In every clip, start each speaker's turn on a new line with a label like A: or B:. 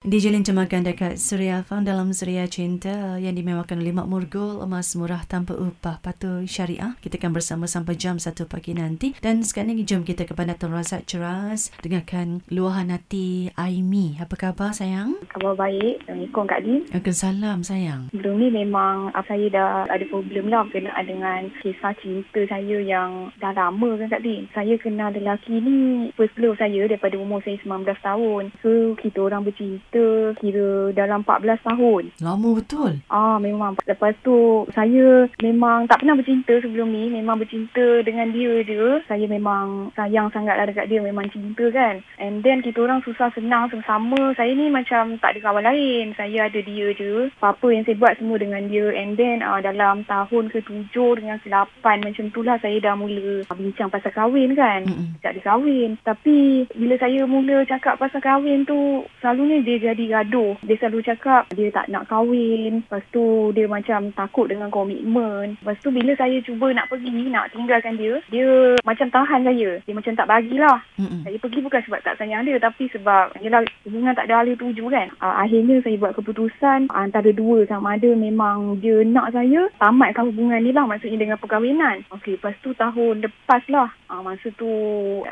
A: DJ Lin cemakan dekat Suria Fang dalam Suria Cinta yang dimewahkan oleh Mak Murgul emas murah tanpa upah patuh syariah. Kita akan bersama sampai jam 1 pagi nanti. Dan sekarang ini jom kita kepada Tuan Razak Ceras dengarkan luahan hati Aimi. Apa khabar sayang?
B: Khabar baik. Assalamualaikum Kak Din.
A: Waalaikumsalam sayang.
B: Sebelum ni memang saya dah ada problem lah berkenaan dengan kisah cinta saya yang dah lama kan Kak Din. Saya kenal lelaki ni first love saya daripada umur saya 19 tahun. So kita orang bercinta kita kira dalam 14 tahun.
A: Lama betul.
B: Ah memang. Lepas tu saya memang tak pernah bercinta sebelum ni. Memang bercinta dengan dia je. Saya memang sayang sangatlah dekat dia. Memang cinta kan. And then kita orang susah senang sama-sama. Saya ni macam tak ada kawan lain. Saya ada dia je. Apa-apa yang saya buat semua dengan dia. And then uh, dalam tahun ke-7 dengan ke-8 macam tu lah saya dah mula bincang pasal kahwin kan. Mm-mm. Tak ada kahwin. Tapi bila saya mula cakap pasal kahwin tu selalunya dia jadi gaduh. Dia selalu cakap dia tak nak kahwin. Lepas tu dia macam takut dengan komitmen. Lepas tu bila saya cuba nak pergi, nak tinggalkan dia, dia macam tahan saya. Dia macam tak bagilah. Mm-mm. Saya pergi bukan sebab tak sayang dia tapi sebab yelah hubungan tak ada ahli tuju kan. Uh, akhirnya saya buat keputusan antara dua sama ada memang dia nak saya tamatkan hubungan ni lah maksudnya dengan perkahwinan. Okey, lepas tu tahun lepas lah. Uh, masa tu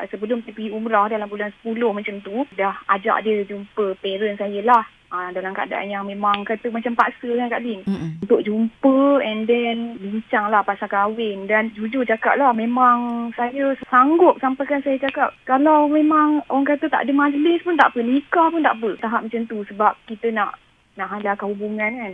B: sebelum saya pergi umrah dalam bulan 10 macam tu, dah ajak dia jumpa parents saya lah uh, dalam keadaan yang memang kata macam paksa kan Kak Lin. Mm-hmm. Untuk jumpa and then bincang lah pasal kahwin. Dan jujur cakap lah memang saya sanggup sampaikan saya cakap kalau memang orang kata tak ada majlis pun tak apa, nikah pun tak apa. Tahap macam tu sebab kita nak nak halalkan hubungan kan.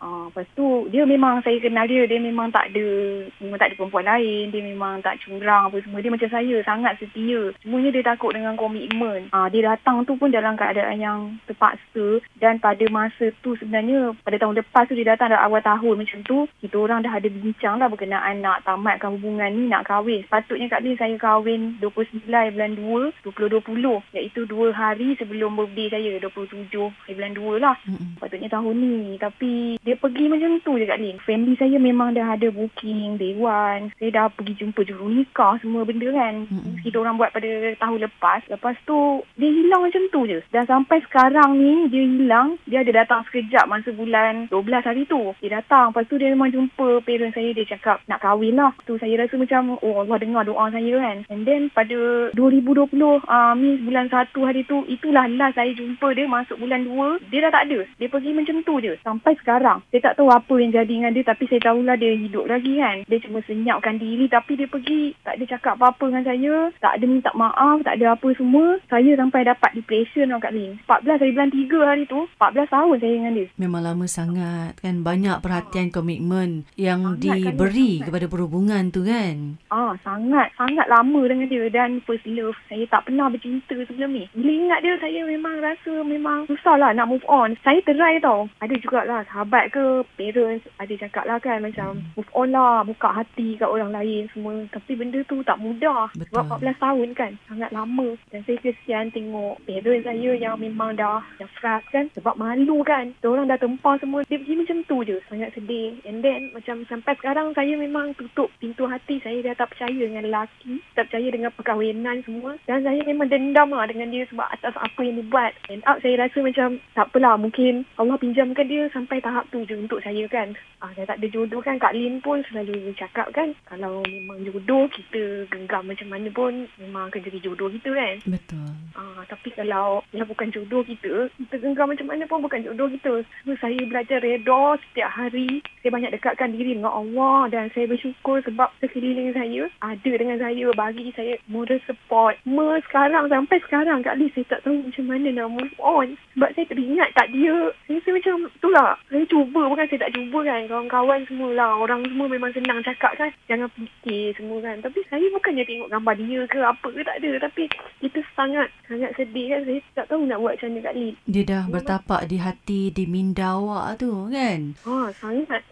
B: Uh, lepas tu dia memang saya kenal dia dia memang tak ada memang tak ada perempuan lain dia memang tak curang apa semua. Dia macam saya sangat setia. Semuanya dia takut dengan komitmen uh, dia datang tu pun dalam keadaan yang terpaksa. Dan pada masa tu sebenarnya pada tahun lepas tu dia datang dah awal tahun macam tu kita orang dah ada bincang lah berkenaan nak tamatkan hubungan ni nak kahwin. Sepatutnya Kak Lin saya kahwin 29 bulan 2 2020 iaitu 2 hari sebelum birthday saya 27 bulan 2 lah. Sepatutnya tahun ni. Tapi dia pergi macam tu je Kak Lin. Family saya memang dah ada booking dewan. Saya dah pergi jumpa juru nikah semua benda kan. Mm-hmm. Kita orang buat pada tahun lepas. Lepas tu dia hilang macam tu je. Dan sampai sekarang ni dia hilang. Dia ada datang sekejap masa bulan 12 hari tu. Dia datang. Lepas tu dia memang jumpa parents saya. Dia cakap nak kahwin lah. Tu saya rasa macam oh Allah dengar doa saya kan. And then pada 2020 uh, Miss bulan 1 hari tu itulah last saya jumpa dia masuk bulan 2. Dia dah tak ada. Dia pergi macam tu je. Sampai sekarang. Saya tak tahu apa yang jadi dengan dia tapi saya tahulah dia hidup lagi kan. Dia cuma senyapkan diri tapi dia pergi tak ada cakap apa-apa dengan saya. Tak ada minta maaf, tak ada apa semua. Saya sampai dapat depression tau Kak Lin. 14 hari bulan 3 hari tu, 14 tahun saya dengan dia.
A: Memang lama sangat kan. Banyak perhatian ha. komitmen yang sangat diberi kan, kepada perhubungan tu kan.
B: Ah, sangat. Sangat lama dengan dia dan first love. Saya tak pernah bercinta sebelum ni. Bila ingat dia, saya memang rasa memang susah lah nak move on. Saya terai tau. Ada jugalah sahabat ke parents ada cakap lah kan macam hmm. move on lah buka hati kat orang lain semua. Tapi benda tu tak mudah. Betul. sebab 14 tahun kan sangat lama. Dan saya kesian tengok parents saya yang memang dah dah frust kan sebab malu kan. Orang dah tempah semua. Dia pergi macam tu je sangat sedih. And then macam sampai sekarang saya memang tutup pintu hati. Saya dah tak percaya dengan lelaki tak percaya dengan perkahwinan semua. Dan saya memang dendam lah dengan dia sebab atas apa yang dia buat. And up saya rasa macam tak apalah mungkin Allah pinjamkan dia sampai tahap tu je untuk saya kan. Ah, dah tak ada jodoh kan Kak Lin pun selalu cakap kan. Kalau memang jodoh kita genggam macam mana pun memang akan jadi jodoh kita kan.
A: Betul.
B: Ah, tapi kalau yang bukan jodoh kita, kita genggam macam mana pun bukan jodoh kita. So, saya belajar reda setiap hari. Saya banyak dekatkan diri dengan Allah dan saya bersyukur sebab sekeliling saya ada dengan saya bagi saya moral support. Me sekarang sampai sekarang Kak Lin saya tak tahu macam mana nak move on. Sebab saya teringat kat dia. Saya rasa macam tu lah. Saya cuba bukan saya tak cuba kan. Kawan-kawan semua lah. Orang semua memang senang cakap kan. Jangan fikir semua kan. Tapi saya bukannya tengok gambar dia ke apa ke tak ada. Tapi kita sangat sangat sedih kan. Saya tak tahu nak buat macam mana Kak Lin
A: dia dah bertapak di hati di minda awak tu kan?
B: Ha sangat.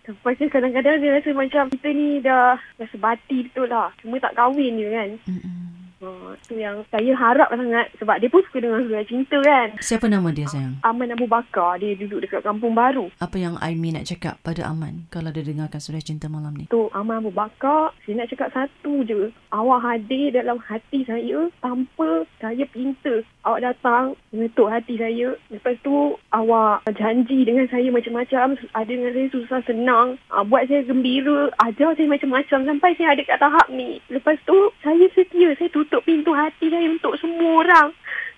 B: Sampai kadang-kadang dia rasa macam kita ni dah, dah sebati betul lah. Cuma tak kahwin je kan. Mm-mm. Uh, tu yang saya harap sangat sebab dia pun suka dengan surat cinta kan.
A: Siapa nama dia sayang?
B: Aman Abu Bakar. Dia duduk dekat kampung baru.
A: Apa yang Aimi nak cakap pada Aman kalau dia dengarkan surat cinta malam ni?
B: Tu Aman Abu Bakar, saya nak cakap satu je. Awak hadir dalam hati saya tanpa saya pinta. Awak datang mengetuk hati saya. Lepas tu awak janji dengan saya macam-macam. Ada dengan saya susah senang. Uh, buat saya gembira. Ajar saya macam-macam sampai saya ada kat tahap ni. Lepas tu saya setia. Saya tutup pintu hati saya untuk semua orang.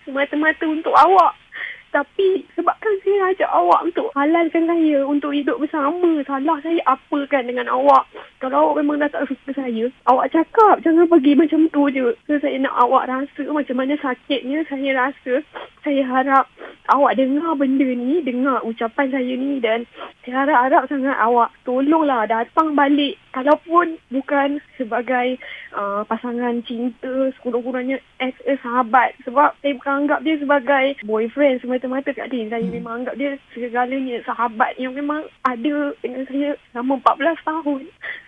B: Semata-mata untuk awak. Tapi sebabkan saya ajak awak untuk halalkan saya untuk hidup bersama. Salah saya apa kan dengan awak. Kalau awak memang dah tak suka saya, awak cakap jangan pergi macam tu je. So, saya nak awak rasa macam mana sakitnya saya rasa. Saya harap awak dengar benda ni, dengar ucapan saya ni dan saya harap-harap sangat awak tolonglah datang balik. Kalaupun bukan sebagai uh, pasangan cinta, sekurang-kurangnya as a sahabat. Sebab saya bukan anggap dia sebagai boyfriend semata-mata Kak Din. Saya hmm. memang anggap dia segalanya sahabat yang memang ada dengan saya selama 14 tahun.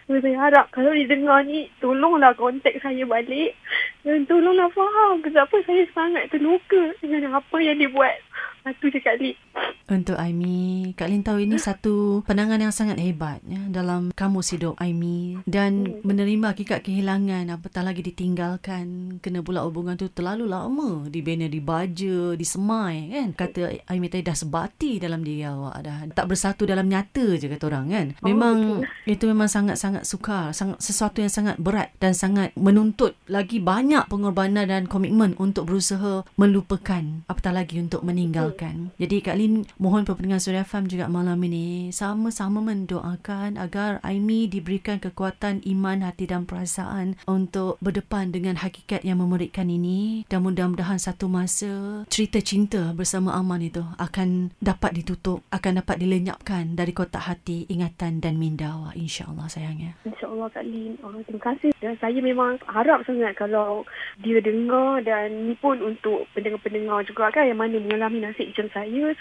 B: So, saya harap kalau dia dengar ni, tolonglah kontak saya balik. Dan tolonglah faham kenapa saya sangat terluka dengan apa yang dia buat. Satu je Kak Lin.
A: Untuk Aimi, Kak Lin tahu ini satu pandangan yang sangat hebat ya, dalam kamus hidup Aimi. Dan hmm. menerima hakikat kehilangan, apatah lagi ditinggalkan. Kena pula hubungan tu terlalu lama. Dibina, dibaja, disemai kan. Kata Aimi tadi dah sebati dalam diri awak. Dah tak bersatu dalam nyata je kata orang kan. Oh, memang oh, itu memang sangat-sangat sukar. Sangat, sesuatu yang sangat berat dan sangat menuntut lagi banyak pengorbanan dan komitmen untuk berusaha melupakan. Apatah lagi untuk meninggal mendoakan. Jadi Kak Lin mohon pendengar Suria FM juga malam ini sama-sama mendoakan agar Aimi diberikan kekuatan iman, hati dan perasaan untuk berdepan dengan hakikat yang memerikkan ini dan mudah-mudahan satu masa cerita cinta bersama Aman itu akan dapat ditutup, akan dapat dilenyapkan dari kotak hati, ingatan dan minda awak insya-Allah sayangnya.
B: Insya-Allah Kak Lin. Oh, terima kasih. Dan saya memang harap sangat kalau dia dengar dan ni pun untuk pendengar-pendengar juga kan yang mana mengalami nasib macam saya